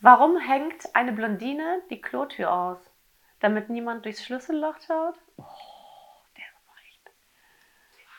Warum hängt eine Blondine die Klotür aus? Damit niemand durchs Schlüsselloch schaut? Oh.